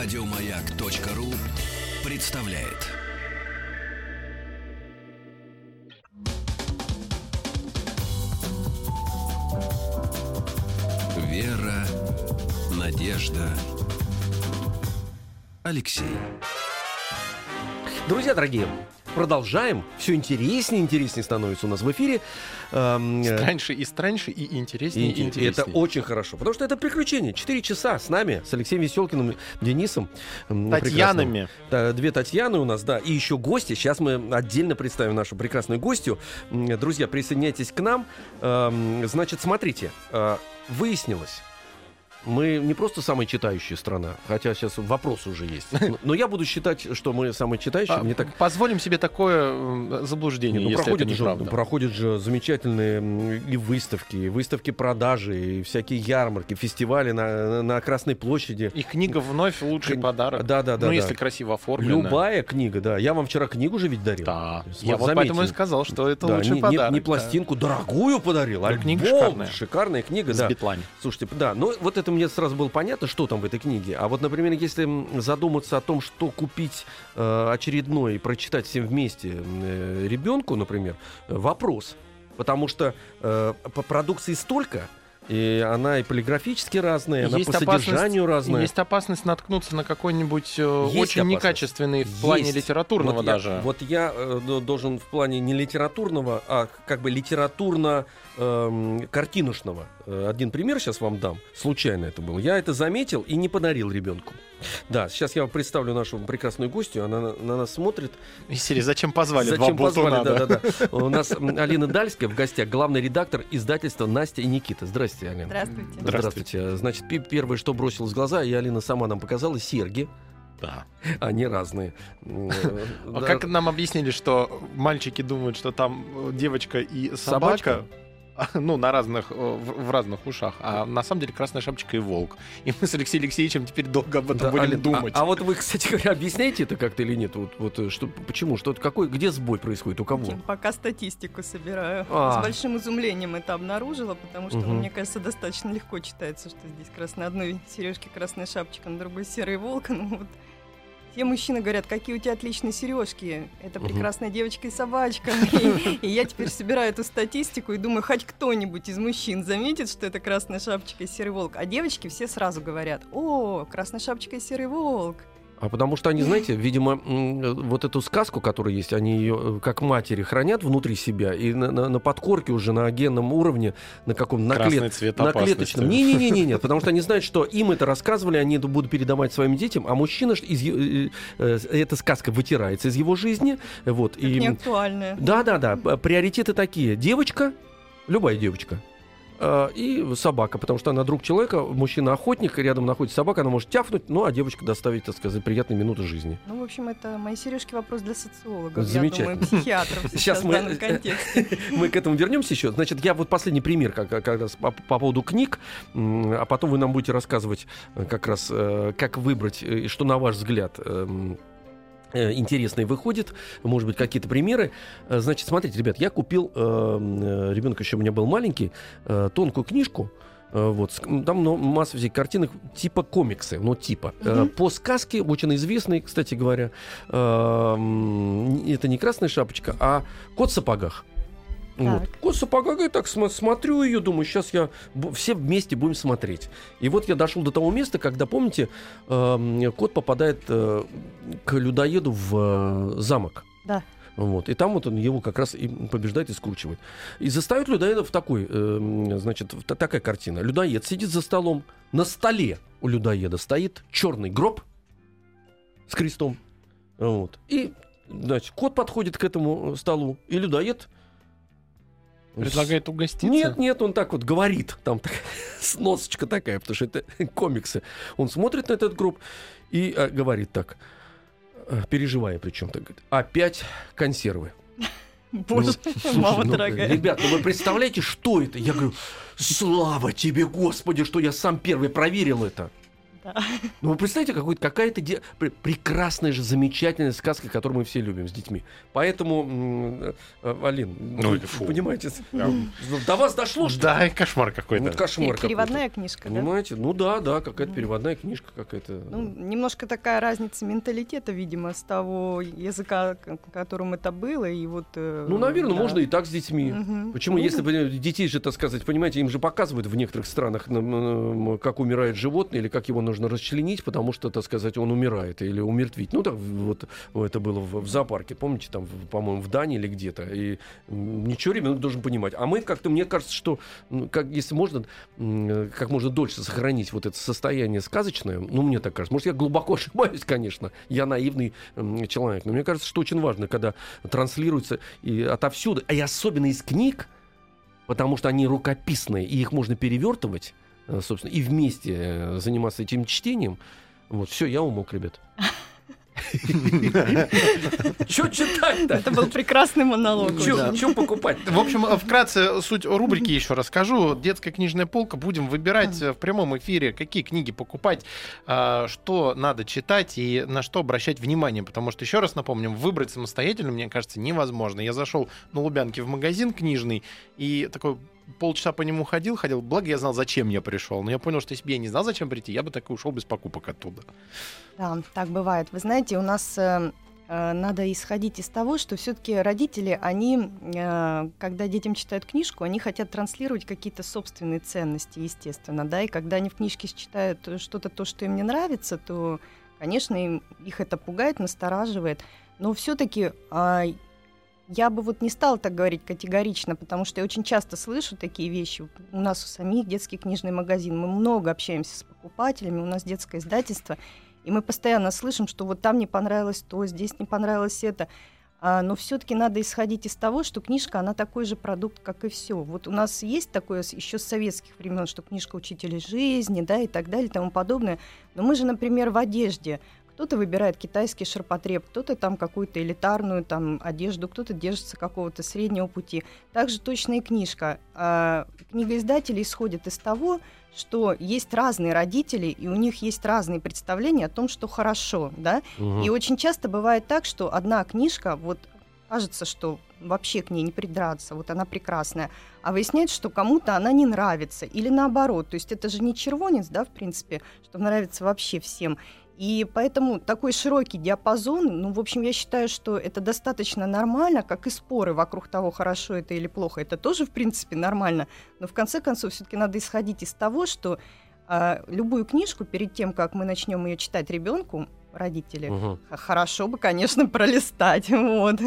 Радиомаяк.ру представляет. Вера, надежда, Алексей. Друзья дорогие, продолжаем. Все интереснее и интереснее становится у нас в эфире. Эм, э, Страньше и страньше, и интереснее, и, и интереснее. это очень хорошо, потому что это приключение. Четыре часа с нами, с Алексеем Веселкиным, Денисом. Татьянами. прекрасным. Две Татьяны у нас, да, и еще гости. Сейчас мы отдельно представим нашу прекрасную гостью. Друзья, присоединяйтесь к нам. Эм, Значит, смотрите, э, выяснилось, мы не просто самая читающая страна, хотя сейчас вопрос уже есть. Но- я буду считать, что мы самые читающие. А, Мне так Позволим себе такое заблуждение, не, ну, проходят, же, проходят же замечательные и выставки, и выставки продажи, и всякие ярмарки, фестивали на, на- Красной площади. И книга вновь лучший Кни- подарок. Да, да, да. ну, да. если красиво оформлена. Любая книга, да. Я вам вчера книгу же ведь дарил. Да. Вот Я вот поэтому и сказал, что это Да, лучший не, не- подарок. не да. пластинку, дорогую подарил, а Ну, книга альбом. шикарная. Шикарная книга, С да. Бетлами. Слушайте, да, ну вот это мне сразу было понятно, что там в этой книге. А вот, например, если задуматься о том, что купить э, очередной и прочитать всем вместе э, ребенку, например, э, вопрос. Потому что э, продукции столько, и она и полиграфически разная, она Есть по содержанию разная. Есть опасность наткнуться на какой-нибудь э, Есть очень опасность. некачественный в плане Есть. литературного вот я- даже. вот я э, должен в плане не литературного, а как бы литературно эм. Э, Один пример сейчас вам дам. Случайно это было. Я это заметил и не подарил ребенку. Да, сейчас я вам представлю нашу прекрасную гостью. Она на, на нас смотрит. Серии «Зачем позвали Зачем два болтуна?» позвали? Да, да, да. У нас Алина Дальская в гостях, главный редактор издательства Настя и Никита. Здравствуйте, Алина. Здравствуйте. Здравствуйте. Значит, первое, что бросилось в глаза, и Алина сама нам показала, серьги. Да. Они разные. А да. Как нам объяснили, что мальчики думают, что там э, девочка и Собачка? собака, ну, на разных, э, в, в разных ушах, а на самом деле красная шапочка и волк. И мы с Алексеем Алексеевичем теперь долго об этом Да, будем Алин, думать. А, а вот вы, кстати говоря, объясняете это как-то или нет? Вот, вот, э, что, почему? Что, какой, где сбой происходит? У кого? Я пока статистику собираю. А. С большим изумлением это обнаружила, потому что, Мгм. мне кажется, достаточно легко читается, что здесь красная одной сережки красная шапочка, на другой серый волк. Ну, вот. Все мужчины говорят, какие у тебя отличные сережки. Это прекрасная девочка и собачка. И, и я теперь собираю эту статистику и думаю, хоть кто-нибудь из мужчин заметит, что это красная шапочка и серый волк. А девочки все сразу говорят, о, красная шапочка и серый волк. А потому что они, знаете, видимо, вот эту сказку, которая есть, они ее э, как матери хранят внутри себя, и на, на- на подкорке уже на генном уровне, на каком на, клет- цвет на клеточном. Не-не-не, нет, потому что они знают, что им это рассказывали, они это будут передавать своим детям, а мужчина из, э, э, эта сказка вытирается из его жизни, вот Как и не актуальная. Да, да, да. Приоритеты такие: девочка, любая девочка. Э, И собака, потому что она друг человека, мужчина-охотник, рядом находится собака, она может тяфнуть, ну а девочка доставить, так сказать, приятные минуты жизни. Ну, в общем, это мои сережки вопрос для социологов, Замечательно. я думаю, психиатров Сейчас сейчас, мы- в данном контексте. Мы к этому вернемся еще. Значит, я вот последний пример как, как раз по, по поводу книг, а потом вы нам будете рассказывать э, как раз, э, как выбрать, э, и что на ваш взгляд эм, э, интересное выходит, может быть, какие-то примеры. Э, Значит, смотрите, ребят, я купил, ребенок еще у меня был маленький, э, тонкую книжку, э, вот, там ну, масса всяких картинок типа комиксы, ну типа. Э, Мгм. По сказке, очень известной, кстати говоря, э, это не красная шапочка, а кот в сапогах. Вот. Кот я так см- смотрю ее, думаю, сейчас я все вместе будем смотреть. И вот я дошел до того места, когда, помните, эм, кот попадает э, к людоеду в э, замок. Да. Вот. И там вот он его как раз и побеждает и скручивает. И застает людоеда в такой, эм, значит, в та- такая картина. Людоед сидит за столом. На столе у людоеда стоит черный гроб с крестом. Вот. И, значит, кот подходит к этому столу, и людоед Предлагает угоститься? нет, нет, он так вот говорит, там так, сносочка такая, потому что это комиксы. Он смотрит на этот гроб и э, говорит так, э, переживая причем так, говорит, опять консервы. Боже, Слушай, мама ну, дорогая. Ребят, ну вы представляете, что это? Я говорю, слава тебе, Господи, что я сам первый проверил это. Ну, вы представляете, какой-то, какая-то де- пр- прекрасная же, замечательная сказка, которую мы все любим с детьми. Поэтому, м, э, Алин, Ну, вы фу. понимаете, Прям. до вас дошло, что Да, и кошмар какой-то. Вот кошмар какой-то. Переводная книжка, да? Понимаете? Ну да, да, какая-то переводная книжка какая-то. Ну, немножко такая разница менталитета, видимо, с того языка, которым это было, и вот... э, Ну, наверное, да. можно и так с детьми. Мгм. Почему, Ну, если бы детей же, так сказать, понимаете, им же показывают в некоторых странах, как умирает животное или как его нужно расчленить, потому что, так сказать, он умирает или умертвить. Ну, так вот это было в, в зоопарке, помните, там, по-моему, в Дании или где-то. И ничего ребенок должен понимать. А мы как-то, мне кажется, что как, если можно, как можно дольше сохранить вот это состояние сказочное, ну, мне так кажется. Может, я глубоко ошибаюсь, конечно, я наивный человек, но мне кажется, что очень важно, когда транслируется и отовсюду, а и особенно из книг, потому что они рукописные, и их можно перевертывать, собственно, и вместе э, заниматься этим чтением. Вот, все, я умолк, ребят. Че читать-то? Это был прекрасный монолог. Че покупать? В общем, э, вкратце суть рубрики еще расскажу. Детская книжная полка. Будем выбирать э, в прямом эфире, какие книги покупать, что надо читать и на что обращать внимание. Потому что, еще раз напомним, выбрать самостоятельно, мне кажется, невозможно. Я зашел на Лубянке в магазин книжный и такой полчаса по нему ходил, ходил. Благо, я знал, зачем я пришел. Но я понял, что если бы я не знал, зачем прийти, я бы так и ушел без покупок оттуда. Да, так бывает. Вы знаете, у нас э, э, надо исходить из того, что все-таки родители, они, э, когда детям читают книжку, они хотят транслировать какие-то собственные ценности, естественно, да, и когда они в книжке читают что-то то, что им не нравится, то, конечно, им, их это пугает, настораживает. Но все-таки я бы вот не стала так говорить категорично, потому что я очень часто слышу такие вещи. У нас у самих детский книжный магазин, мы много общаемся с покупателями, у нас детское издательство, и мы постоянно слышим, что вот там не понравилось то, здесь не понравилось это. А, но все-таки надо исходить из того, что книжка, она такой же продукт, как и все. Вот у нас есть такое еще с советских времен, что книжка учителя жизни, да, и так далее, и тому подобное. Но мы же, например, в одежде. Кто-то выбирает китайский ширпотреб, кто-то там какую-то элитарную там одежду, кто-то держится какого-то среднего пути. Также точно и книжка. А, книгоиздатели исходят из того, что есть разные родители, и у них есть разные представления о том, что хорошо, да, Мгм. и очень часто бывает так, что одна книжка, вот кажется, что вообще к ней не придраться, вот она прекрасная, а выясняется, что кому-то она не нравится, или наоборот. То есть это же не червонец, да, в принципе, что нравится вообще всем. И поэтому такой широкий диапазон, ну, в общем, я считаю, что это достаточно нормально, как и споры вокруг того, хорошо это или плохо. Это тоже, в принципе, нормально. Но в конце концов, все-таки надо исходить из того, что а, любую книжку перед тем, как мы начнем ее читать ребенку, родители, х- хорошо бы, конечно, пролистать. Вот.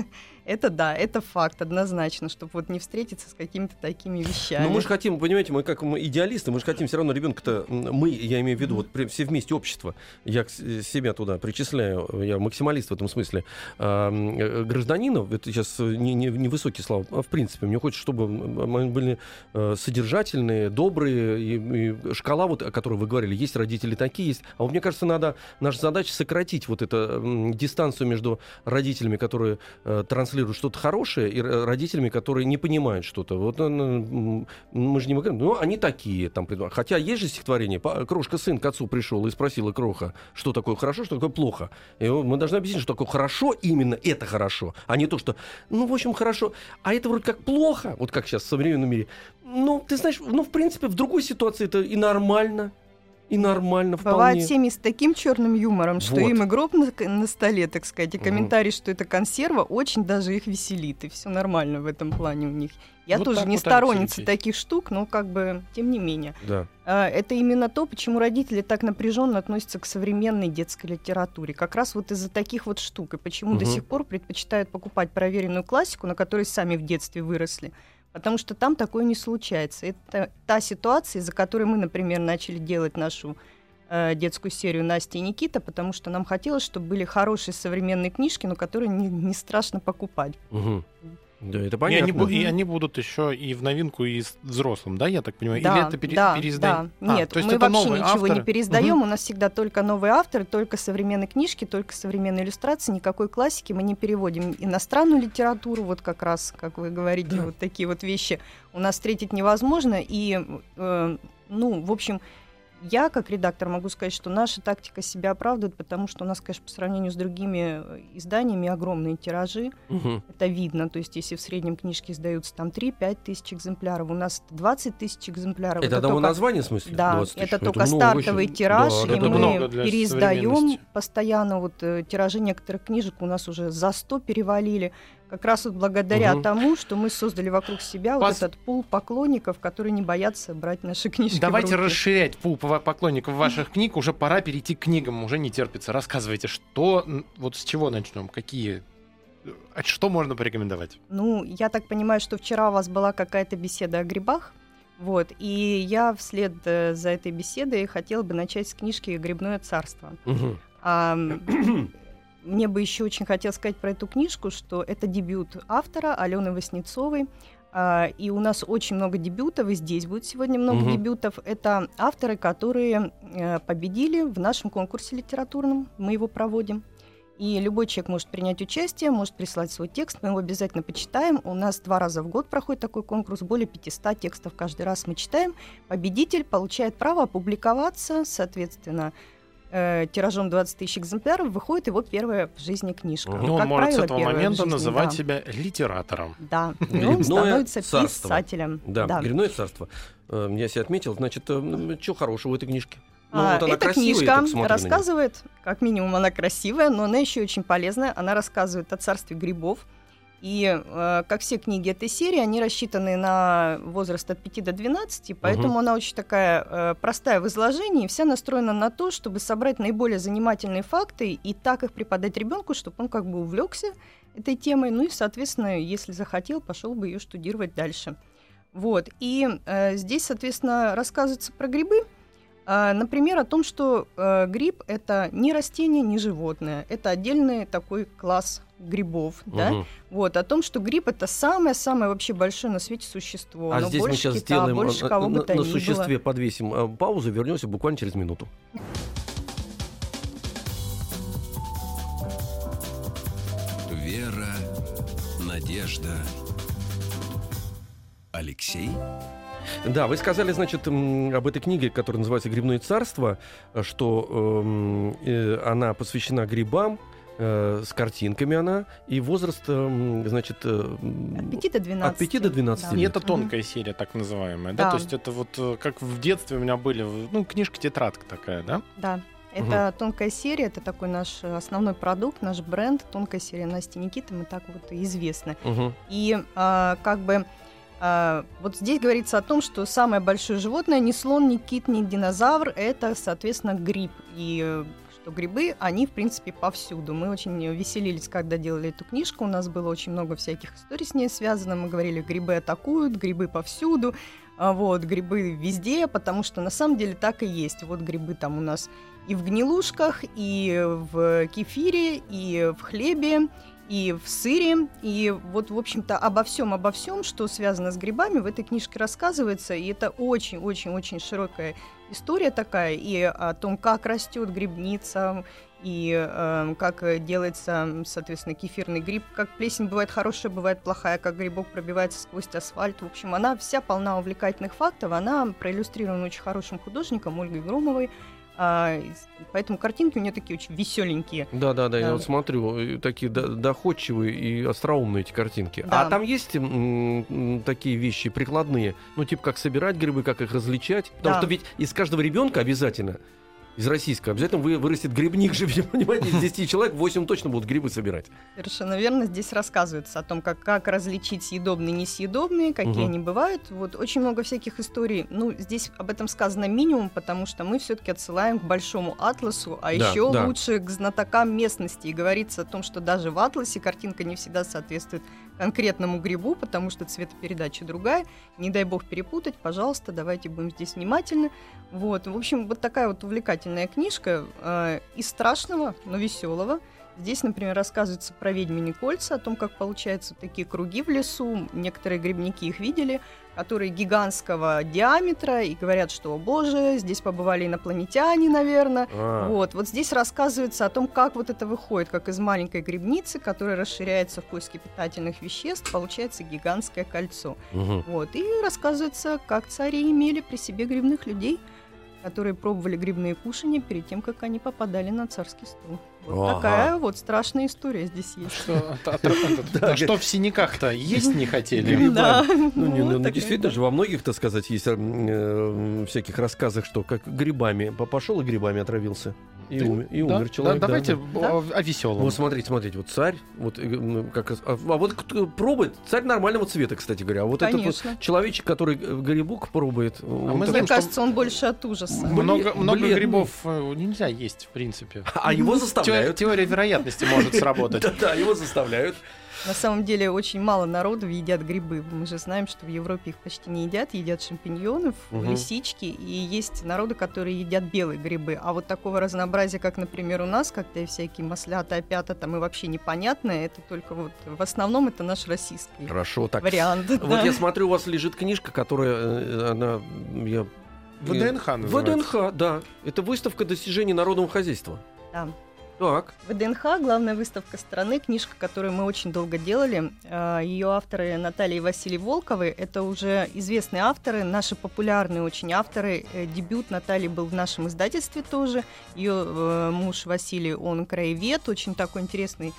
Это да, это факт однозначно, чтобы вот не встретиться с какими-то такими вещами. Но мы же хотим, понимаете, мы как мы идеалисты, мы же хотим все равно ребенка-то, мы, я имею в виду, вот все вместе общество, я себя туда причисляю, я максималист в этом смысле, а, э, гражданинов, это сейчас не, не, не высокие слова, а в принципе, мне хочется, чтобы мы были э, содержательные, добрые, и, и шкала, вот, о которой вы говорили, есть родители такие, есть, а вот мне кажется, надо, наша задача сократить вот эту дистанцию между родителями, которые э, транслируют что-то хорошее, и родителями, которые не понимают что-то. Вот мы же не говорим, ну, они такие, там, хотя есть же стихотворение, Крошка сын к отцу пришел и спросила Кроха, что такое хорошо, что такое плохо. И мы должны объяснить, что такое хорошо, именно это хорошо, а не то, что, ну, в общем, хорошо, а это вроде как плохо, вот как сейчас в современном мире. Ну, ты знаешь, ну, в принципе, в другой ситуации это и нормально, и нормально вполне. семьи с таким черным юмором, что Вот. им и гроб на, на столе, так сказать, и комментарий, что это консерва, очень даже их веселит, и все нормально в этом плане у них. Я Вот тоже так не вот, сторонница Алексей. таких штук, но как бы тем не менее. Да. А, Это именно то, почему родители так напряженно относятся к современной детской литературе. Как раз вот из-за таких вот штук. И почему до Мгм. сих пор предпочитают покупать проверенную классику, на которой сами в детстве выросли. Потому что там такое не случается. Это та ситуация, из-за которой мы, например, начали делать нашу э, детскую серию Настя и Никита, потому что нам хотелось, чтобы были хорошие современные книжки, но которые не, не страшно покупать. Мгм. Да, это И понятно. они, бу- и они будут еще и в новинку, и с взрослым, да, я так понимаю? Да, Или это пере- да, переиздание? да. А, Нет, то есть мы это вообще новые ничего не авторы? переиздаем. Мгм. У нас всегда только новые авторы, только современные книжки, только современные иллюстрации, никакой классики. Мы не переводим иностранную литературу, вот как раз, как вы говорите, Да. вот такие вот вещи у нас встретить невозможно. И, э, ну, в общем, я, как редактор, могу сказать, что наша тактика себя оправдывает, потому что у нас, конечно, по сравнению с другими э, изданиями огромные тиражи. Мгм. Это видно. То есть, если в среднем книжки издаются там 3-5 тысяч экземпляров, у нас 20 тысяч экземпляров. Это одного только- названия, в смысле? Да, 20 тысяч? это только много стартовый очень. тираж, Да, и это мы переиздаем постоянно. Вот э, тиражи некоторых книжек у нас уже за 100 перевалили. Как раз вот благодаря Мгм. тому, что мы создали вокруг себя вот Пос- этот пул поклонников, которые не боятся брать наши книжки. Давайте расширять пул поклонников ваших книг. Уже пора перейти к книгам. Уже не терпится. Рассказывайте, что, вот с чего начнем? Какие, э, а что можно порекомендовать? Ну, я так понимаю, что вчера у вас была какая-то беседа о грибах. Вот, и я вслед э, за этой беседой хотела бы начать с книжки «Грибное царство». Мгм. А, мне бы еще очень хотелось сказать про эту книжку, что это дебют автора Алены Васнецовой. А, и у нас очень много дебютов, и здесь будет сегодня много Мгм. дебютов. Это авторы, которые э, победили в нашем конкурсе литературном. Мы его проводим. И любой человек может принять участие, может прислать свой текст, мы его обязательно почитаем. У нас два раза в год проходит такой конкурс, более 500 текстов каждый раз мы читаем. Победитель получает право опубликоваться, соответственно, э, тиражом 20 тысяч экземпляров выходит его первая в жизни книжка. Ну, он Как может с правило, этого первая в момента жизни, называть да. себя литератором. Да, и Грибное он становится царство. писателем. Да, «Грибное царство». Э, Я себе отметил. Значит, что хорошего в этой книжке? Ну, А, вот она Эта книжка рассказывает, как минимум она красивая, но она еще очень полезная. Она рассказывает о царстве грибов. И, э, как все книги этой серии, они рассчитаны на возраст от 5 до 12, поэтому Мгм. она очень такая э, простая в изложении, и вся настроена на то, чтобы собрать наиболее занимательные факты и так их преподать ребенку, чтобы он как бы увлекся этой темой, ну и, соответственно, если захотел, пошел бы ее штудировать дальше. Вот. И э, здесь, соответственно, рассказывается про грибы. А, Например, о том, что э, гриб это не растение, не животное, это отдельный такой класс грибов, да? Мгм. Вот о том, что гриб это самое-самое вообще большое на свете существо. А Оно здесь мы больше сейчас кита, сделаем больше э, кого на, бы то на ни было. существе подвесим э, паузу, вернемся буквально через минуту. Вера, надежда. Алексей Да, вы сказали, значит, об этой книге, которая называется «Грибное царство», э, что эм, э, она посвящена грибам, э, с картинками она, и возраст, эм, значит... э, От 5 до 12. От 5 до 12 Да. И лет. это Мгм. тонкая серия, так называемая, да? Да. То есть это вот э, как в детстве у меня были, ну, книжка-тетрадка такая, да? Да. Это тонкая серия, это такой наш э, основной продукт, наш бренд. Тонкая серия Насти Никиты, мы так вот и известны. Мгм. И а, как бы вот здесь говорится о том, что самое большое животное не слон, не кит, не динозавр, это, соответственно, гриб. И э, что грибы, они, в принципе, повсюду. Мы очень веселились, когда делали эту книжку. У нас было очень много всяких историй с ней связано. Мы говорили, грибы атакуют, грибы повсюду. А вот, грибы везде, потому что на самом деле так и есть. Вот грибы там у нас и в гнилушках, и в кефире, и в хлебе, и в сыре. И вот, в общем-то, обо всем, обо всем, что связано с грибами, в этой книжке рассказывается. И это очень-очень-очень широкая история такая. И о том, как растет грибница, и э, как делается, соответственно, кефирный гриб, как плесень бывает хорошая, бывает плохая, как грибок пробивается сквозь асфальт. В общем, она вся полна увлекательных фактов. Она проиллюстрирована очень хорошим художником Ольгой Громовой. А, поэтому картинки у нее такие очень веселенькие. Да, да, да, я вот смотрю, такие до- доходчивые и остроумные эти картинки. Да. А там есть м, такие вещи прикладные, ну, типа как собирать грибы, как их различать? Потому Да. что ведь из каждого ребенка обязательно, из российского, обязательно вы, вырастет грибник же, понимаете, из 10 человек 8 точно будут грибы собирать. Совершенно верно. Здесь рассказывается о том, как, как различить съедобные и несъедобные, какие Мгм. они бывают. Вот очень много всяких историй. Ну, здесь об этом сказано минимум, потому что мы все-таки отсылаем к большому атласу, а Да, еще да. лучше к знатокам местности. И говорится о том, что даже в атласе картинка не всегда соответствует конкретному грибу, потому что цветопередача другая. Не дай бог перепутать, пожалуйста, давайте будем здесь внимательны. Вот, в общем, вот такая вот увлекательная книжка э, из страшного, но веселого. Здесь, например, рассказывается про ведьмини кольца, о том, как получаются такие круги в лесу. Некоторые грибники их видели, которые гигантского диаметра, и говорят, что, о боже, здесь побывали инопланетяне, наверное. А, Вот, вот здесь рассказывается о том, как вот это выходит, как из маленькой грибницы, которая расширяется в поиске питательных веществ, получается гигантское кольцо. мгм. Вот, и рассказывается, как цари имели при себе грибных людей. Которые пробовали грибные кушания перед тем, как они попадали на царский стол. Вот Ага. такая вот страшная история здесь есть. Что, а- а- а что в синяках-то есть не хотели? Грибами. Да. Ну, не, ну, такая, действительно да. же, во многих, так сказать, есть м, э, всяких рассказах, что как грибами по- пошел и грибами отравился. И, Да, умер, и Да, умер да, человек. да, давайте да. о, о веселом. Вот смотрите, смотрите, вот царь, вот э, как а, а вот кто пробует, царь нормального цвета, кстати говоря, а вот этот Конечно. вот человечек, который э, грибок пробует, он мы такой- Мне знаем, что- кажется, он больше от ужаса. Блин, много много бледный. грибов э, нельзя есть, в принципе. а его заставляют. теория вероятности может сработать. Да-да, его заставляют. На самом деле очень мало народу едят грибы. Мы же знаем, что в Европе их почти не едят, едят шампиньонов, Мгм. лисички, и есть народы, которые едят белые грибы. А вот такого разнообразия, как, например, у нас, когда всякие маслята, опята там и вообще непонятное, это только вот в основном это наш российский Хорошо, так. вариант. Вот да. я смотрю, у вас лежит книжка, которая, э, она, я... ВДНХ называется. ВДНХ, да. Это выставка достижений народного хозяйства. Да. Так. ВДНХ, главная выставка страны, книжка, которую мы очень долго делали. Ее авторы Наталья и Василий Волковы. Это уже известные авторы, наши популярные очень авторы. Э, Дебют Натальи был в нашем издательстве тоже. Ее муж Василий, он краевед, очень такой интересный э,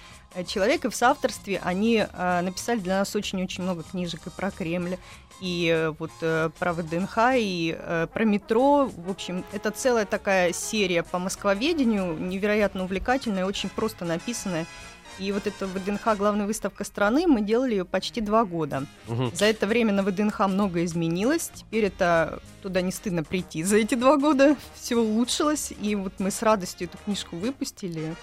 человек. И в соавторстве они э, написали для нас очень-очень много книжек и про Кремль, и э, вот э, про ВДНХ, и э, про метро. В общем, это целая такая серия по москвоведению, невероятно увлекательная, очень просто написанная. И вот эта ВДНХ, главная выставка страны, мы делали ее почти два года. Мгм. За это время на ВДНХ многое изменилось. Теперь это туда не стыдно прийти. За эти два года все улучшилось. И вот мы с радостью эту книжку выпустили.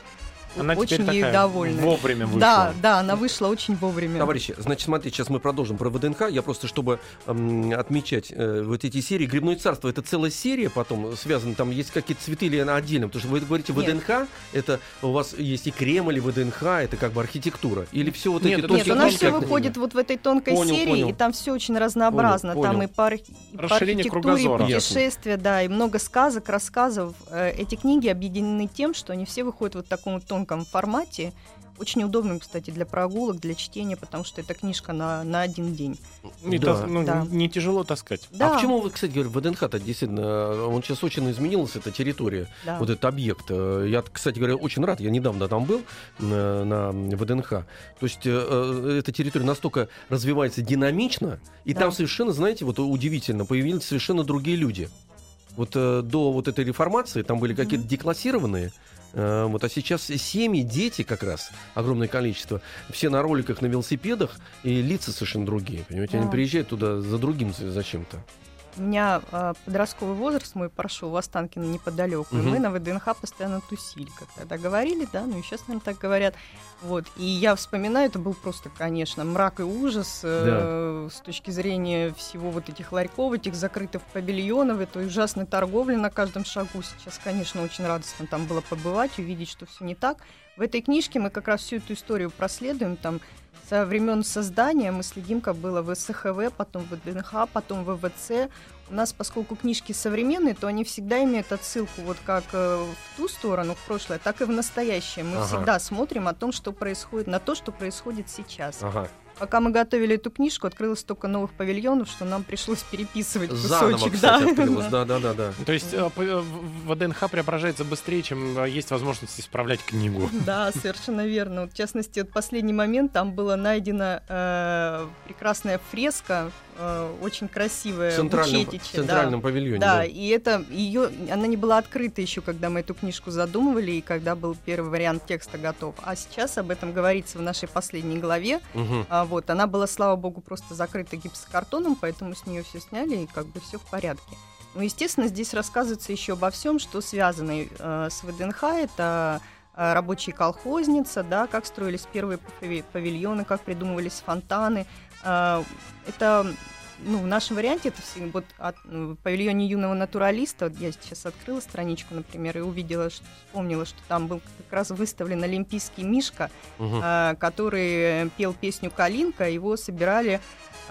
Она очень теперь ей такая довольны. вовремя вышла. Да, да, она вышла очень вовремя. Товарищи, значит, смотрите, сейчас мы продолжим про ВДНХ. Я просто, чтобы м, отмечать э, вот эти серии. Грибное царство это целая серия, потом связана, там есть какие-то цветы или она отдельно? Потому что вы говорите Нет. ВДНХ, это у вас есть и Кремль, и ВДНХ, это как бы архитектура. Или все вот Нет, эти это Нет, тонкие у нас тонкие все выходит вот в этой тонкой Понял, серии, понял. и там все очень разнообразно. Понял, там понял. и по, арх- и по Расширение архитектуре, и путешествия, да, и много сказок, рассказов. Э, Эти книги объединены тем, что они все выходят вот в таком тонком формате. Очень удобным, кстати, для прогулок, для чтения, потому что это книжка на, на один день. И Да. тас- ну, Да. Не тяжело таскать. Да, А почему вы, кстати говоря, ВДНХ-то действительно, он сейчас очень изменилась, эта территория, да. вот этот объект. Э, Я, кстати говоря, очень рад, я недавно там был э, на ВДНХ. То есть э, э, эта территория настолько развивается динамично, и Да. там совершенно, знаете, вот удивительно, появились совершенно другие люди. Вот э, до вот этой реформации там были какие-то Мгм. деклассированные, э, вот, а сейчас семьи, дети как раз, огромное количество, все на роликах, на велосипедах, и лица совершенно другие, понимаете, они приезжают туда за другим за- зачем-то. У меня а, подростковый возраст мой прошел в Останкино неподалеку, и Мгм. мы на ВДНХ постоянно тусили, как тогда говорили, да, ну и сейчас, наверное, так говорят. Вот, и я вспоминаю, это был просто, конечно, мрак и ужас э, с точки зрения всего вот этих ларьков, этих закрытых павильонов, этой ужасной торговли на каждом шагу. Сейчас, конечно, очень радостно там было побывать, увидеть, что все не так. В этой книжке мы как раз всю эту историю проследуем, там со времен создания мы следим, как было в СХВ, потом в ВДНХ, потом в ВВЦ. У нас, поскольку книжки современные, то они всегда имеют отсылку вот как э, в ту сторону, в прошлое, так и в настоящее. Мы Ага. всегда смотрим о том, что происходит, на то, что происходит сейчас. Ага. Пока мы готовили эту книжку, открылось столько новых павильонов, что нам пришлось переписывать Заново, кусочек. кстати, да. Да, да, да, да. То есть э, э, в- ВДНХ преображается быстрее, чем э, есть возможность исправлять книгу. Да, совершенно верно. Вот, в частности, вот последний момент там была найдена э, прекрасная фреска, э, очень красивая В центральном, Четича, в центральном да. павильоне. Да, да. и это ее, она не была открыта еще, когда мы эту книжку задумывали и когда был первый вариант текста готов. А сейчас об этом говорится в нашей последней главе. А вот она была, слава богу, просто закрыта гипсокартоном, поэтому с нее все сняли и как бы все в порядке. Ну, естественно, здесь рассказывается еще обо всем, что связано э, с ВДНХ. Это э, рабочие колхозница, да, как строились первые пави- павильоны, как придумывались фонтаны. Э, это ну, в нашем варианте это все, вот от, ну, в павильоне юного натуралиста, вот я сейчас открыла страничку, например, и увидела, что, вспомнила, что там был как раз выставлен олимпийский мишка, Мгм. а, который пел песню «Калинка». Его собирали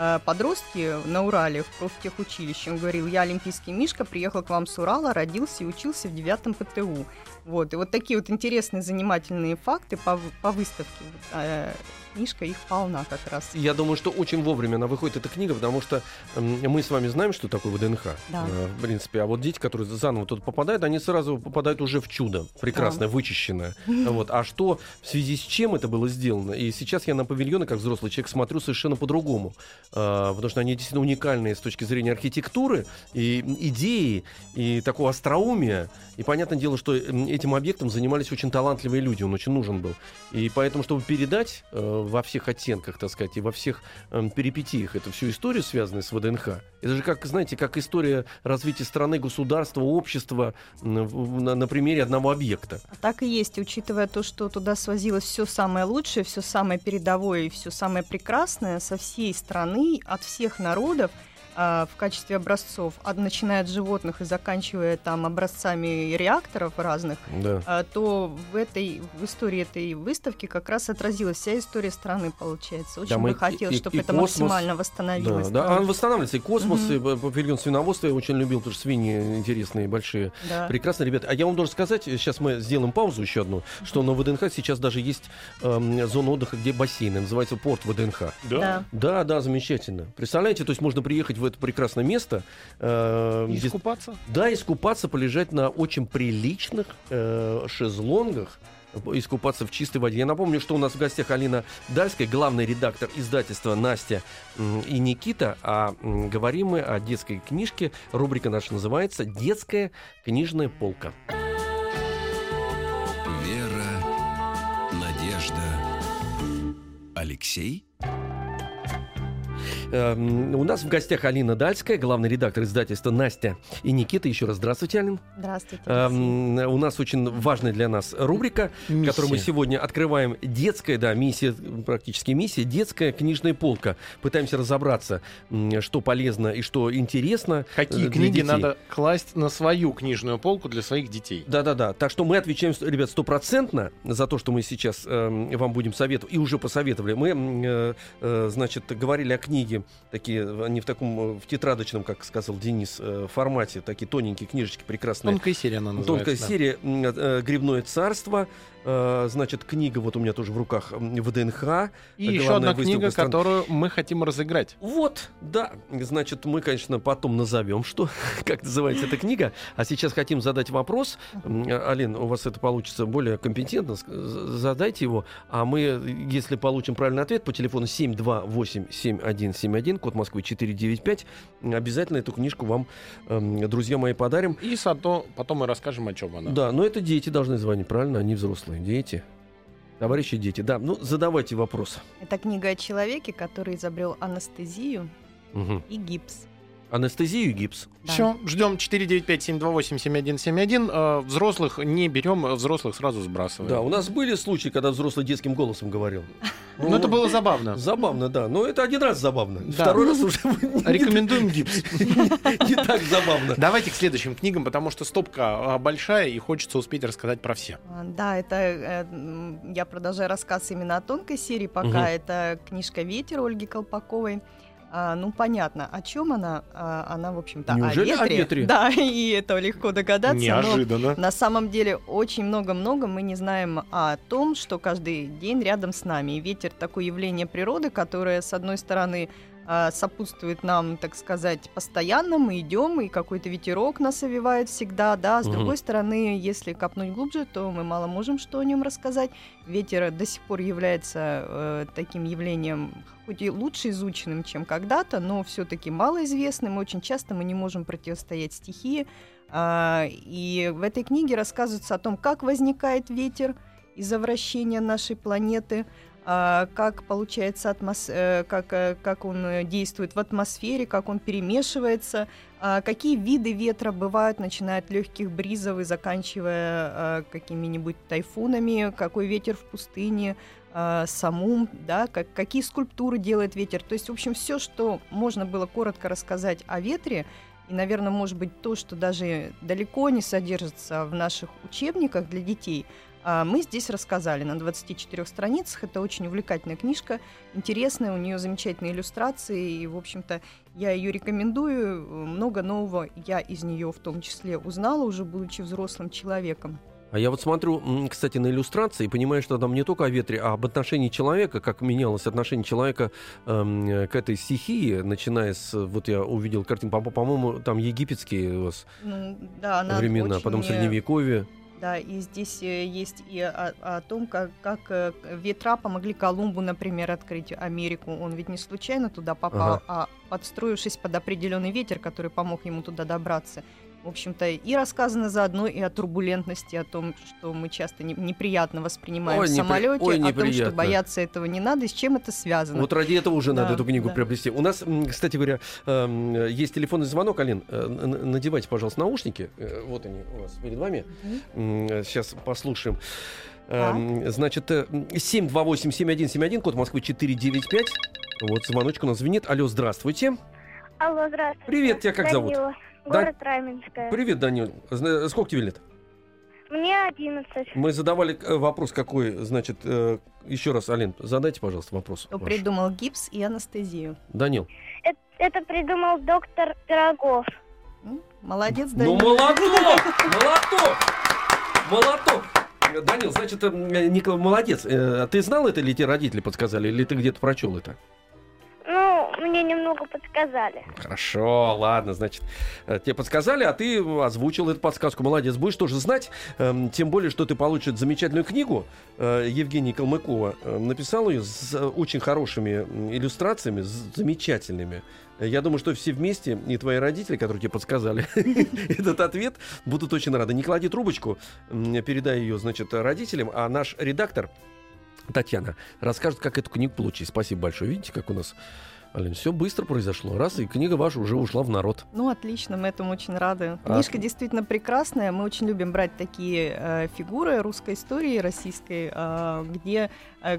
а, подростки на Урале в профтехучилище. Он говорил, я олимпийский Мишка, приехал к вам с Урала, родился и учился в девятом ПТУ. Вот. И вот такие вот интересные, занимательные факты по, по выставке. А, книжка их полна как раз. Я думаю, что очень вовремя она выходит, эта книга, потому что что мы с вами знаем, что такое ВДНХ. Да. Э, В принципе, а вот дети, которые заново туда попадают, они сразу попадают уже в чудо, прекрасное, вычищенное. Вот. А что, в связи с чем это было сделано? И сейчас я на павильоны, как взрослый человек, смотрю совершенно по-другому. А, Потому что они действительно уникальные с точки зрения архитектуры, и идеи, и такого остроумия. И понятное дело, что этим объектом занимались очень талантливые люди, он очень нужен был. И поэтому, чтобы передать э, во всех оттенках, так сказать, и во всех эм, перипетиях эту всю историю, связанную с ВДНХ, это же, как, знаете, как история развития страны, государства, общества на, на примере одного объекта. Так и есть, учитывая то, что туда свозилось все самое лучшее, все самое передовое и все самое прекрасное со всей страны, от всех народов а, в качестве образцов, от, начиная от животных и заканчивая там образцами реакторов разных, Да. а, то в этой в истории этой выставки как раз отразилась вся история страны, получается. Очень Да, мы бы хотелось, и- чтобы и это космос, максимально Да, восстановилось. да, а он восстанавливается. И космос, Мгм. и павильон свиноводства я очень любил, потому что свиньи интересные, большие. Да. Прекрасно, ребята. А я вам должен сказать, сейчас мы сделаем паузу еще одну, что на ВДНХ сейчас даже есть эм, зона отдыха, где бассейны, называется порт ВДНХ. Да. Да, да, замечательно. Представляете, то есть можно приехать в это прекрасное место, э, И где- искупаться? да, искупаться, полежать на очень приличных э, шезлонгах, искупаться в чистой воде. Я напомню, что у нас в гостях Алина Дальская, главный редактор издательства Настя и Никита. А говорим мы о детской книжке. Рубрика наша называется «Детская книжная полка». Вера, Надежда, Алексей. Эм, у нас в гостях Алина Дальская, главный редактор издательства Настя и Никита. Еще раз здравствуйте, Алин. Здравствуйте. Эм, у нас очень важная для нас рубрика, которую мы сегодня открываем. Детская, да, миссия, практически миссия, детская книжная полка. Пытаемся разобраться, что полезно и что интересно. Какие э, для книги детей. надо класть на свою книжную полку для своих детей? Да-да-да. Так что мы отвечаем, ребят, стопроцентно за то, что мы сейчас эм, вам будем советовать, и уже посоветовали. Мы, э, э, значит, говорили о книге, такие, они в таком, э, в тетрадочном, как сказал Денис, э, формате, такие тоненькие книжечки прекрасные. Тонкая серия она называется. Тонкая да. серия э, «Грибное царство». Э, Значит, книга вот у меня тоже в руках ВДНХ. И еще одна книга, стран- которую мы хотим разыграть. Вот, да. Значит, мы, конечно, потом назовем, что, как называется эта книга. А сейчас хотим задать вопрос. Алин, у вас это получится более компетентно. Задайте его. А мы, если получим правильный ответ по телефону 728-7171, код Москвы 495, обязательно эту книжку вам, эм, друзья мои, подарим. И зато потом мы расскажем, о чем она. Да, но это дети должны звонить, правильно? Они взрослые. Дети. Товарищи дети. Да, ну задавайте вопрос. Это книга о человеке, который изобрел анестезию Мгм. и гипс. Анестезию и гипс. Да. Все, ждем 495-728-7171. Э, Взрослых не берем, э, взрослых сразу сбрасываем. Да, у нас были случаи, когда взрослый детским голосом говорил. Ну, это было забавно. Забавно, да. Но это один раз забавно. Да. Второй раз уже не- Рекомендуем гипс. не так забавно. Давайте к следующим книгам, потому что стопка а, большая и хочется успеть рассказать про все. А, Да, это э, я продолжаю рассказ именно о тонкой серии. Пока это книжка Ветер Ольги Колпаковой. А, ну, понятно, о чем она? А, она, в общем-то, о о ветре. ветре? Да, и это легко догадаться. но Неожиданно. на самом деле очень много-много мы не знаем о том, что каждый день рядом с нами. И ветер такое явление природы, которое, с одной стороны, сопутствует нам, так сказать, постоянно. Мы идем, и какой-то ветерок нас овивает всегда, да. С Мгм. другой стороны, если копнуть глубже, то мы мало можем что о нем рассказать. Ветер до сих пор является э, таким явлением, хоть и лучше изученным, чем когда-то, но все-таки малоизвестным. Очень часто мы не можем противостоять стихии. А, и в этой книге рассказывается о том, как возникает ветер из-за вращения нашей планеты, а, как получается атмос... э, как, э, как он действует в атмосфере, как он перемешивается, а, какие виды ветра бывают, начиная от легких бризов и заканчивая а, какими-нибудь тайфунами, какой ветер в пустыне, а, самум, да, как, какие скульптуры делает ветер. То есть, в общем, все, что можно было коротко рассказать о ветре, и, наверное, может быть, то, что даже далеко не содержится в наших учебниках для детей, а, мы здесь рассказали на 24 страницах. Это очень увлекательная книжка, интересная, у нее замечательные иллюстрации, и, в общем-то, я ее рекомендую. Много нового я из нее в том числе узнала, уже будучи взрослым человеком. А я вот смотрю, кстати, на иллюстрации и понимаю, что там не только о ветре, а об отношении человека, как менялось отношение человека эм, к этой стихии, начиная с, вот я увидел картину, по- по-моему, там египетские у вас Ну, да, времена, потом средневековье. Да, и здесь э, есть и о, о том, как, как э, ветра помогли Колумбу, например, открыть Америку. Он ведь не случайно туда попал, Ага. а подстроившись под определенный ветер, который помог ему туда добраться. В общем-то, и рассказано заодно и о турбулентности, о том, что мы часто не- неприятно воспринимаем Ой, в самолете, ой, о том, что неприятно. бояться этого не надо, с чем это связано. Вот ради этого уже надо Да, эту книгу да. приобрести. У нас, кстати говоря, эм, есть телефонный звонок. Алин, э, надевайте, пожалуйста, наушники. Э, Вот они у вас перед вами. Мгм. Сейчас послушаем. Эм, Значит, э, м, 728-7171, код Москвы 495. Вот звоночек у нас звенит. Алло, здравствуйте. Алло, здравствуйте. Привет, тебя как зовут? Данила, Да- город Раменское. Привет, Данил. Сколько тебе лет? Мне 11. Мы задавали э, вопрос какой, значит, э, еще раз, Алин, задайте, пожалуйста, вопрос. Кто ваш. придумал гипс и анестезию? Данил. Это, это придумал доктор Пирогов. Молодец, Ну, Данил. молоток! Молоток! Молоток! Э, Данил, значит, э, Николай, молодец. Ты знал это или тебе родители подсказали, или ты где-то прочел это? Мне немного подсказали. Хорошо, ладно, значит, э, тебе подсказали, а ты озвучил эту подсказку. Молодец, будешь тоже знать. Эм, Тем более, что ты получишь замечательную книгу. Э, Евгения Калмыкова э, написала ее с э, очень хорошими иллюстрациями, с- замечательными. Я думаю, что все вместе, и твои родители, которые тебе подсказали этот ответ, будут очень рады. Не клади трубочку, передай ее, значит, родителям, а наш редактор Татьяна расскажет, как эту книгу получить. Спасибо большое. Видите, как у нас, Алин, все быстро произошло. Раз, и книга ваша уже ушла в народ. Ну, отлично, мы этому очень рады. А- Книжка действительно прекрасная. Мы очень любим брать такие э, фигуры русской истории, российской, э, где,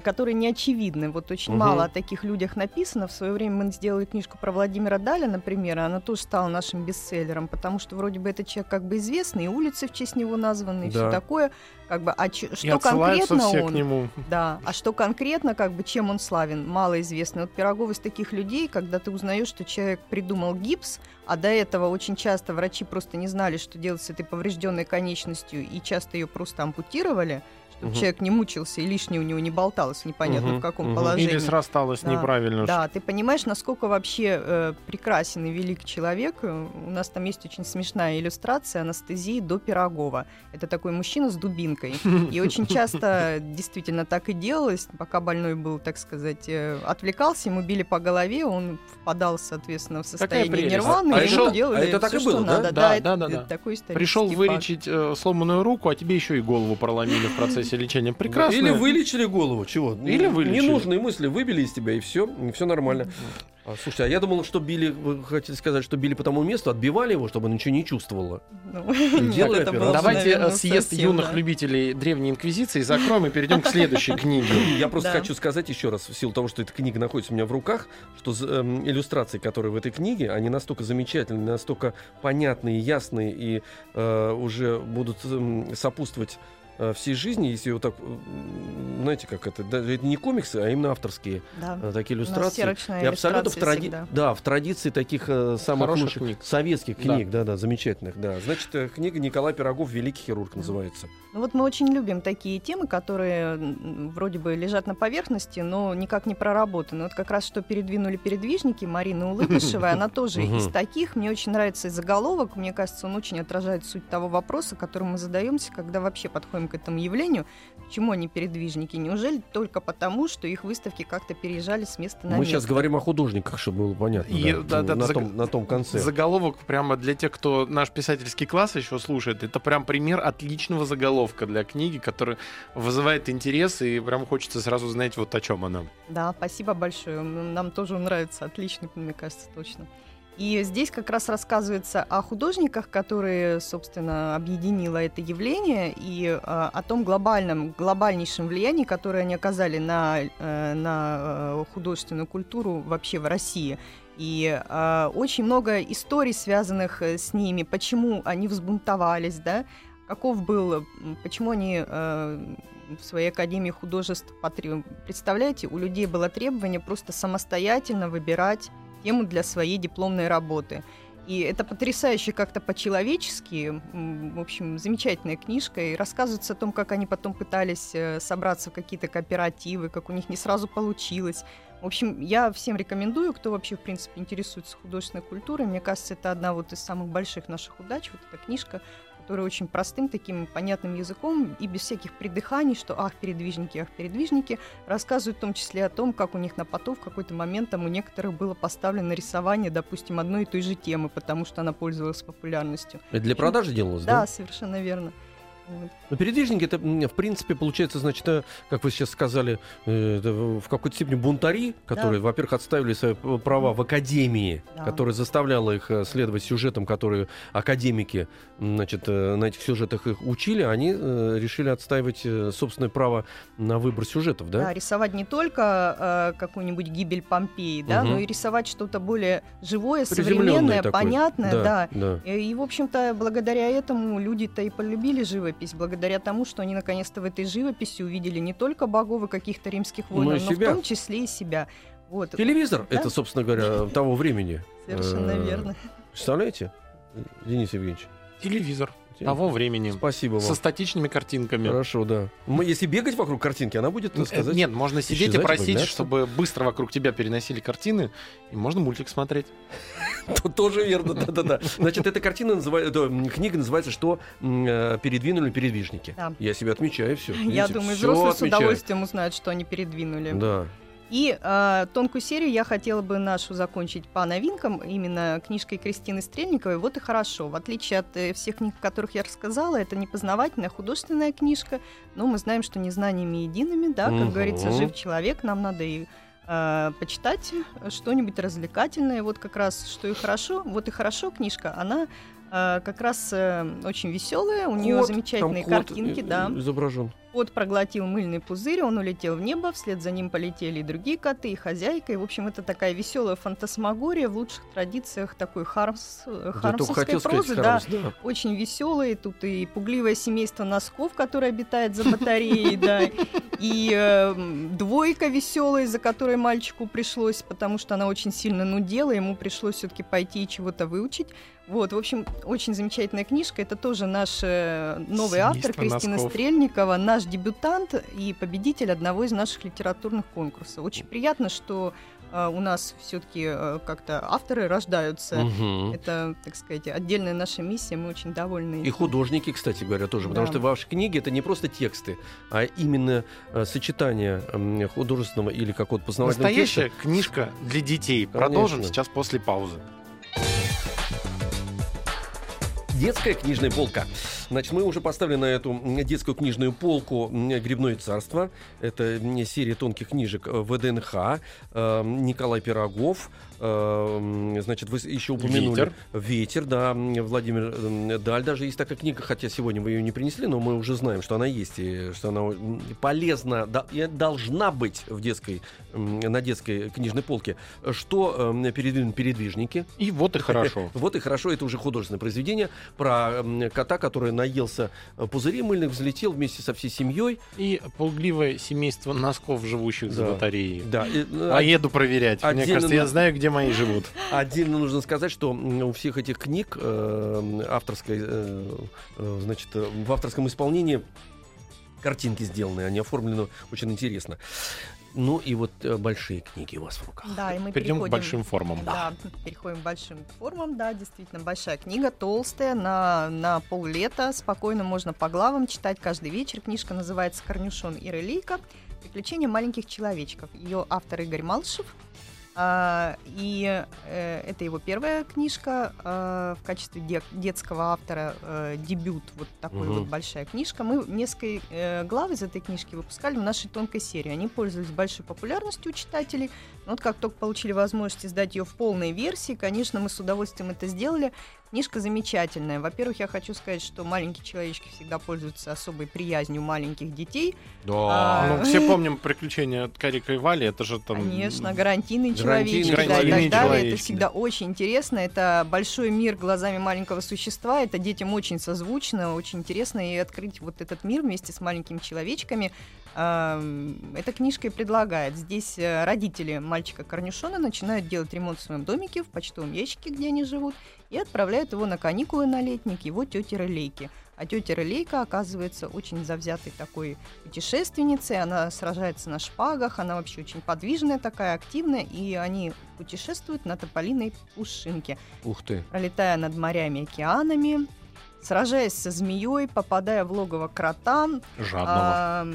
которые не очевидны. Вот очень Мгм. мало о таких людях написано. В свое время мы сделали книжку про Владимира Даля, например, и она тоже стала нашим бестселлером, потому что вроде бы этот человек как бы известный, и улицы в честь него названы, и Да. все такое. Как бы, а И что конкретно все он? к нему. Да, а что конкретно, как бы, чем он славен, малоизвестно. Вот Пирогов из таких людей, когда ты узнаешь, что человек придумал гипс, а до этого очень часто врачи просто не знали, что делать с этой поврежденной конечностью, и часто ее просто ампутировали, чтобы Мгм. человек не мучился и лишнее у него не болталось непонятно Мгм, в каком мгм. положении. Или срасталось Да, неправильно. Да, ты понимаешь, насколько вообще э, прекрасен и велик человек. Э, У нас там есть очень смешная иллюстрация анестезии до Пирогова. Это такой мужчина с дубинкой. И очень часто действительно так и делалось, пока больной был, так сказать, э, отвлекался, ему били по голове, он впадал, соответственно, в состояние нирваны, А это- делали а это так всё, и было, да? надо. Да, да, да, это да. такой исторический Пришел факт. вылечить э, сломанную руку, а тебе еще и голову проломили в процессе лечения. Прекрасно. Или вылечили голову, чего? Или вылечили. Ненужные мысли выбили из тебя, и все, и все нормально. А, слушайте, а я думал, что били, вы хотели сказать, что били по тому месту, отбивали его, чтобы он ничего не чувствовало. Ну, было Давайте наверное, э, съезд совсем, юных да. любителей Древней Инквизиции закроем и перейдем к следующей книге. Я просто Да. хочу сказать еще раз, в силу того, что эта книга находится у меня в руках, что эм, иллюстрации, которые в этой книге, они настолько замечательные, настолько понятные, ясные и э, уже будут эм, сопутствовать всей жизни, если вот так, знаете, как это, даже это не комиксы, а именно авторские Да. э, такие иллюстрации. И абсолютно в, тради... всегда. да, в традиции таких э, самых Хороших лучших книг. советских Да. книг, да, да, замечательных, да. Значит, э, книга Николай Пирогов «Великий хирург» называется. Ну вот мы очень любим такие темы, которые вроде бы лежат на поверхности, но никак не проработаны. Вот как раз что передвинули передвижники Марина Улыбышева, она тоже из таких. Мне очень нравится и заголовок. Мне кажется, он очень отражает суть того вопроса, который мы задаемся, когда вообще подходим к этому явлению. Почему они передвижники? Неужели только потому, что их выставки как-то переезжали с места на Мы место? сейчас говорим о художниках, чтобы было понятно. И, да, да, да, на, заг- том, на том конце. Заголовок прямо для тех, кто наш писательский класс еще слушает. Это прям пример отличного заголовка для книги, который вызывает интерес и прям хочется сразу знать вот о чем она. Да, спасибо большое. Нам тоже нравится. Отличный, мне кажется, точно. И здесь как раз рассказывается о художниках, которые, собственно, объединило это явление, и а, о том глобальном, глобальнейшем влиянии, которое они оказали на, э, на э, художественную культуру вообще в России. И а, очень много историй, связанных э, с ними, почему они взбунтовались, да, каков был, почему они э, в своей академии художеств представляете, у людей было требование просто самостоятельно выбирать тему для своей дипломной работы. И это потрясающе как-то по-человечески. В общем, замечательная книжка. И рассказывается о том, как они потом пытались э, собраться в какие-то кооперативы, как у них не сразу получилось. В общем, я всем рекомендую, кто вообще, в принципе, интересуется художественной культурой. Мне кажется, это одна вот из самых больших наших удач, вот эта книжка, которая очень простым, таким понятным языком и без всяких придыханий, что ах, передвижники, ах, передвижники, рассказывают в том числе о том, как у них на поту в какой-то момент там у некоторых было поставлено рисование, допустим, одной и той же темы, потому что она пользовалась популярностью. Это для продажи делалось, да? Да, совершенно верно. Но передвижники это, в принципе, получается, значит, э, как вы сейчас сказали, э, в какой-то степени бунтари, которые, во-первых, отставили свои п- права в академии, Да. которая заставляла их э, следовать сюжетам, которые академики, значит, э, на этих сюжетах их учили, они э, решили отстаивать э, собственное право на выбор сюжетов, Да, да? рисовать не только э, какую-нибудь гибель Помпеи, да, Мгм. но и рисовать что-то более живое, современное, такое. понятное, да. да. И, и, в общем-то, благодаря этому люди-то и полюбили живопись, благодаря тому, что они наконец-то в этой живописи увидели не только богов и каких-то римских Но и воинов, но, себя. в том числе и себя. Вот, Телевизор Да. это, собственно говоря, того времени. совершенно Э, верно. Представляете, Денис Евгеньевич? Телевизор того времени. Спасибо вам. Со статичными картинками. Хорошо, да. Мы, если бегать вокруг картинки, она будет Э, сказать. Нет, можно сидеть и просить, появляться. чтобы быстро вокруг тебя переносили картины, и можно мультик смотреть. То- Тоже верно, да-да-да. Значит, эта картина называется, книга называется «Что э, передвинули передвижники». Я себе отмечаю все. Я думаю, взрослые с удовольствием узнают, что они передвинули. Да. И э, тонкую серию я хотела бы нашу закончить по новинкам, именно книжкой Кристины Стрельниковой. Вот и хорошо. В отличие от э, всех книг, о которых я рассказала, это не познавательная художественная книжка, но мы знаем, что не знаниями едиными, да, как Мгм. говорится, жив человек, нам надо и э, почитать что-нибудь развлекательное. Вот как раз, что и хорошо. Вот и хорошо книжка, она как раз э, очень веселая, у нее замечательные картинки, э, да. Изображен. Кот проглотил мыльный пузырь, он улетел в небо, вслед за ним полетели и другие коты, и хозяйка. И, в общем, это такая веселая фантасмагория в лучших традициях такой хармс, э, хармсовской хотел сказать, прозы. Да, Хармс, да. очень веселые. Тут и пугливое семейство носков, которое обитает за батареей, да, и э, двойка веселая, за которой мальчику пришлось, потому что она очень сильно нудела, ему пришлось все-таки пойти и чего-то выучить. Вот, в общем, очень замечательная книжка. Это тоже наш э, новый автор Семейство Кристина носков. Стрельникова, наш дебютант и победитель одного из наших литературных конкурсов. Очень приятно, что э, у нас все-таки как-то авторы рождаются. Мгм. Это, так сказать, отдельная наша миссия. Мы очень довольны. И художники, кстати говоря, тоже, потому Да. что ваши книги это не просто тексты, а именно э, сочетание м, художественного или какого-то познавательного текста. Настоящая книжка для детей. Конечно. Продолжим сейчас после паузы. Детская книжная полка. Значит, мы уже поставили на эту детскую книжную полку «Грибное царство». Это серия тонких книжек э, ВДНХ. э, Николай Пирогов. Э, м, Значит, вы еще упомянули... «Ветер». «Ветер», да. Владимир м, Даль даже есть такая книга, хотя сегодня вы ее не принесли, но мы уже знаем, что она есть, и что она полезна, да, должна быть в детской, на детской книжной полке. Что э, передвинут передвижники? И вот и хорошо. Вот и хорошо, это уже художественное произведение про кота, который наелся э, пузырей мыльных, взлетел вместе со всей семьей. И пугливое семейство носков, живущих за Да. батареей. Да, э, Поеду проверять. Мне отдельно кажется, я на- знаю, где мои живут. Отдельно нужно сказать, что у всех этих книг э, авторской, э, э, значит, в авторском исполнении картинки сделаны, они оформлены очень интересно. Ну и вот э, большие книги у вас в руках. Да, и мы Перейдем к переходим- большим формам. Да, переходим к большим формам, да, действительно, большая книга, толстая, на, на поллета, спокойно можно по главам читать каждый вечер. Книжка называется «Корнюшон и релейка. Приключения маленьких человечков». Ее автор Игорь Малышев. А, и э, это его первая книжка э, в качестве де- детского автора, э, дебют, вот такой Мгм. вот большая книжка. Мы несколько э, глав из этой книжки выпускали в нашей тонкой серии. Они пользовались большой популярностью у читателей. Но вот как только получили возможность издать ее в полной версии, конечно, мы с удовольствием это сделали. Книжка замечательная. Во-первых, я хочу сказать, что маленькие человечки всегда пользуются особой приязнью маленьких детей. А. Ну, все помним приключения Карика и Вали. Это же там... Конечно, гарантийные Гарантийные человечки, да, и гарантийные так далее. Это всегда очень интересно. Это большой мир глазами маленького существа. Это детям очень созвучно, очень интересно. И открыть вот этот мир вместе с маленькими человечками эта книжка и предлагает. Здесь э, родители мальчика Корнюшона начинают делать ремонт в своем домике, в почтовом ящике, где они живут. и отправляют его на каникулы на летние к его тете Релейке. А тетя Релейка оказывается очень завзятой такой путешественницей. Она сражается на шпагах, она вообще очень подвижная такая, активная. И они путешествуют на тополиной пушинке, Ух ты. пролетая над морями и океанами, сражаясь со змеей, попадая в логово крота, Жадного.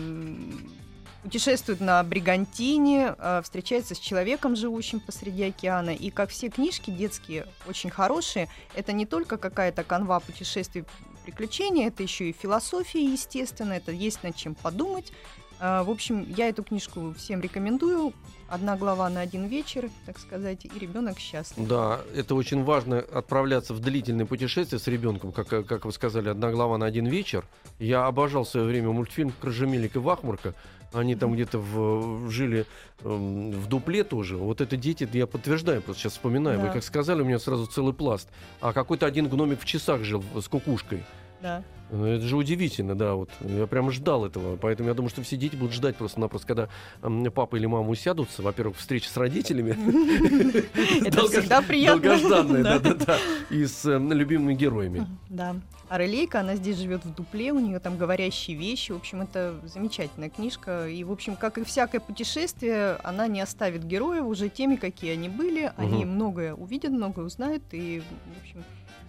Путешествует на Бригантине, а, встречается с человеком, живущим посреди океана. И как все книжки детские, очень хорошие, это не только какая-то канва путешествий, приключений, это еще и философия, естественно, это есть над чем подумать. А, В общем, я эту книжку всем рекомендую. Одна глава на один вечер, так сказать, и ребенок счастлив. Да, это очень важно отправляться в длительное путешествие с ребенком, как, как вы сказали, одна глава на один вечер. Я обожал в свое время мультфильм Крыжемелик и Вахмурка. Они там где-то в- жили эм, в дупле тоже. Вот это дети, я подтверждаю, просто сейчас вспоминаю. Вы Да. как сказали, у меня сразу целый пласт. А какой-то один гномик в часах жил с кукушкой. Да. Ну, Это же удивительно, да, вот. Я прямо ждал этого. Поэтому я думаю, что все дети будут ждать просто-напросто, когда м, папа или мама усядутся. Во-первых, встреча с родителями. Это всегда приятно. Долгожданная, Да. да-да-да. И с э, любимыми героями. Да. А Релейка, она здесь живет в дупле, у нее там говорящие вещи. В общем, это замечательная книжка. И, в общем, как и всякое путешествие, она не оставит героев уже теми, какие они были. Они многое увидят, многое узнают. И, в общем,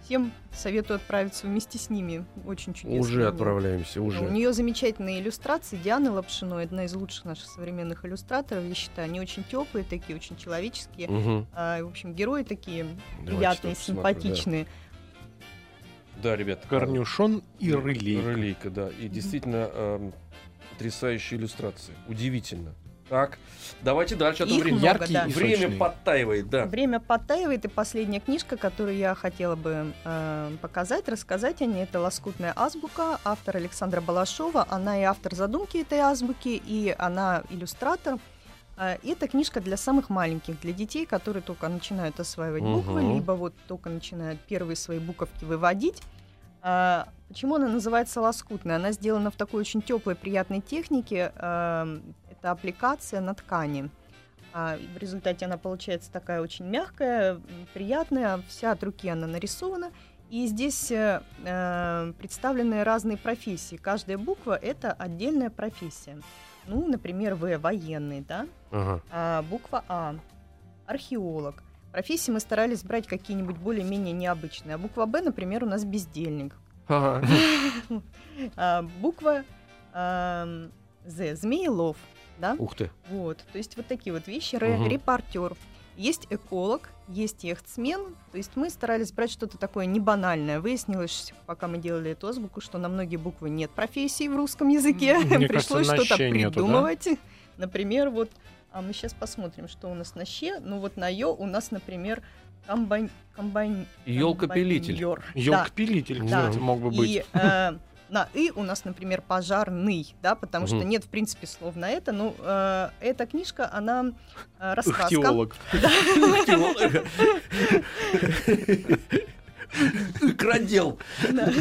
всем советую отправиться вместе с ними. Очень чудесно. Уже отправляемся, У уже. нее замечательные иллюстрации. Дианы Лапшиной, одна из лучших наших современных иллюстраторов, я считаю. Они очень теплые, такие, очень человеческие. Мгм. А, в общем, герои такие Давайте приятные, тоже посмотрю, да. симпатичные. Да, ребят. Корнюшон и рылейка. Рылейка, да. И действительно эм, потрясающие иллюстрации. Удивительно. Так, давайте дальше. А то Их время, много, Яркий да. и время сочный. подтаивает, да. Время подтаивает, и последняя книжка, которую я хотела бы э, показать, рассказать о ней, это «Лоскутная азбука», автор Александра Балашова. Она и автор задумки этой азбуки, и она иллюстратор. Э, и это книжка для самых маленьких, для детей, которые только начинают осваивать буквы, Мгм. либо вот только начинают первые свои буковки выводить. А, Почему она называется лоскутная? Она сделана в такой очень теплой, приятной технике. Эм, Это аппликация на ткани. А, в результате она получается такая очень мягкая, приятная, вся от руки она нарисована. И здесь э, э, представлены разные профессии. Каждая буква — это отдельная профессия. Ну, например, В — военный, да? Ага. А, буква А — археолог. Профессии мы старались брать какие-нибудь более-менее необычные. А буква Б, например, у нас бездельник. Ага. А, буква З — змеелов, да? Ух ты. Вот, то есть вот такие вот вещи. Мгм. Репортер. Есть эколог, есть яхтсмен. То есть мы старались брать что-то такое не банальное. Выяснилось, пока мы делали эту азбуку, что на многие буквы нет профессии в русском языке. Мне Пришлось что-то «щ» нету, да? придумывать. Например, вот, а мы сейчас посмотрим, что у нас на «щ». Ну вот на «ё» у нас, например, комбайн... комбайн... Ёлкопилитель. комбайнёр. Да. Да. мог бы быть. И э, на «и» у нас, например, пожарный, да, потому что Мгм. нет, в принципе, слов на это. Но э, эта книжка, она э, раскраска. Ихтиолог. Икродел. Да.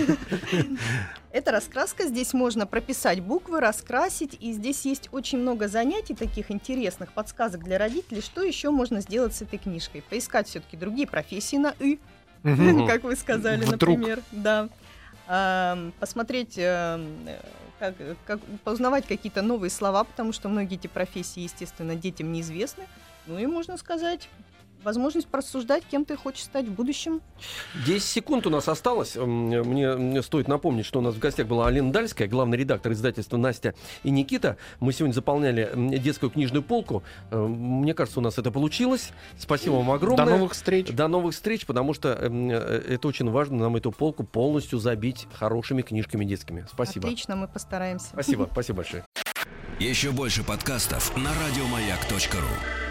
Это раскраска, здесь можно прописать буквы, раскрасить, и здесь есть очень много занятий таких интересных, подсказок для родителей, что еще можно сделать с этой книжкой. Поискать все-таки другие профессии на «и», как вы сказали, например. Да. Ам, посмотреть, эм, э, как, как, поузнавать какие-то новые слова, потому что многие эти профессии, естественно, детям неизвестны. Ну и, можно сказать, возможность просуждать, кем ты хочешь стать в будущем. 10 секунд у нас осталось. Мне, стоит напомнить, что у нас в гостях была Алина Дальская, главный редактор издательства Настя и Никита. Мы сегодня заполняли детскую книжную полку. Э, Мне кажется, у нас это получилось. Спасибо вам огромное. До новых встреч. До новых встреч, потому что м, э, это очень важно, нам эту полку полностью забить хорошими книжками детскими. Спасибо. Отлично, мы постараемся. Спасибо, спасибо большое. Еще больше подкастов на радиомаяк.ру.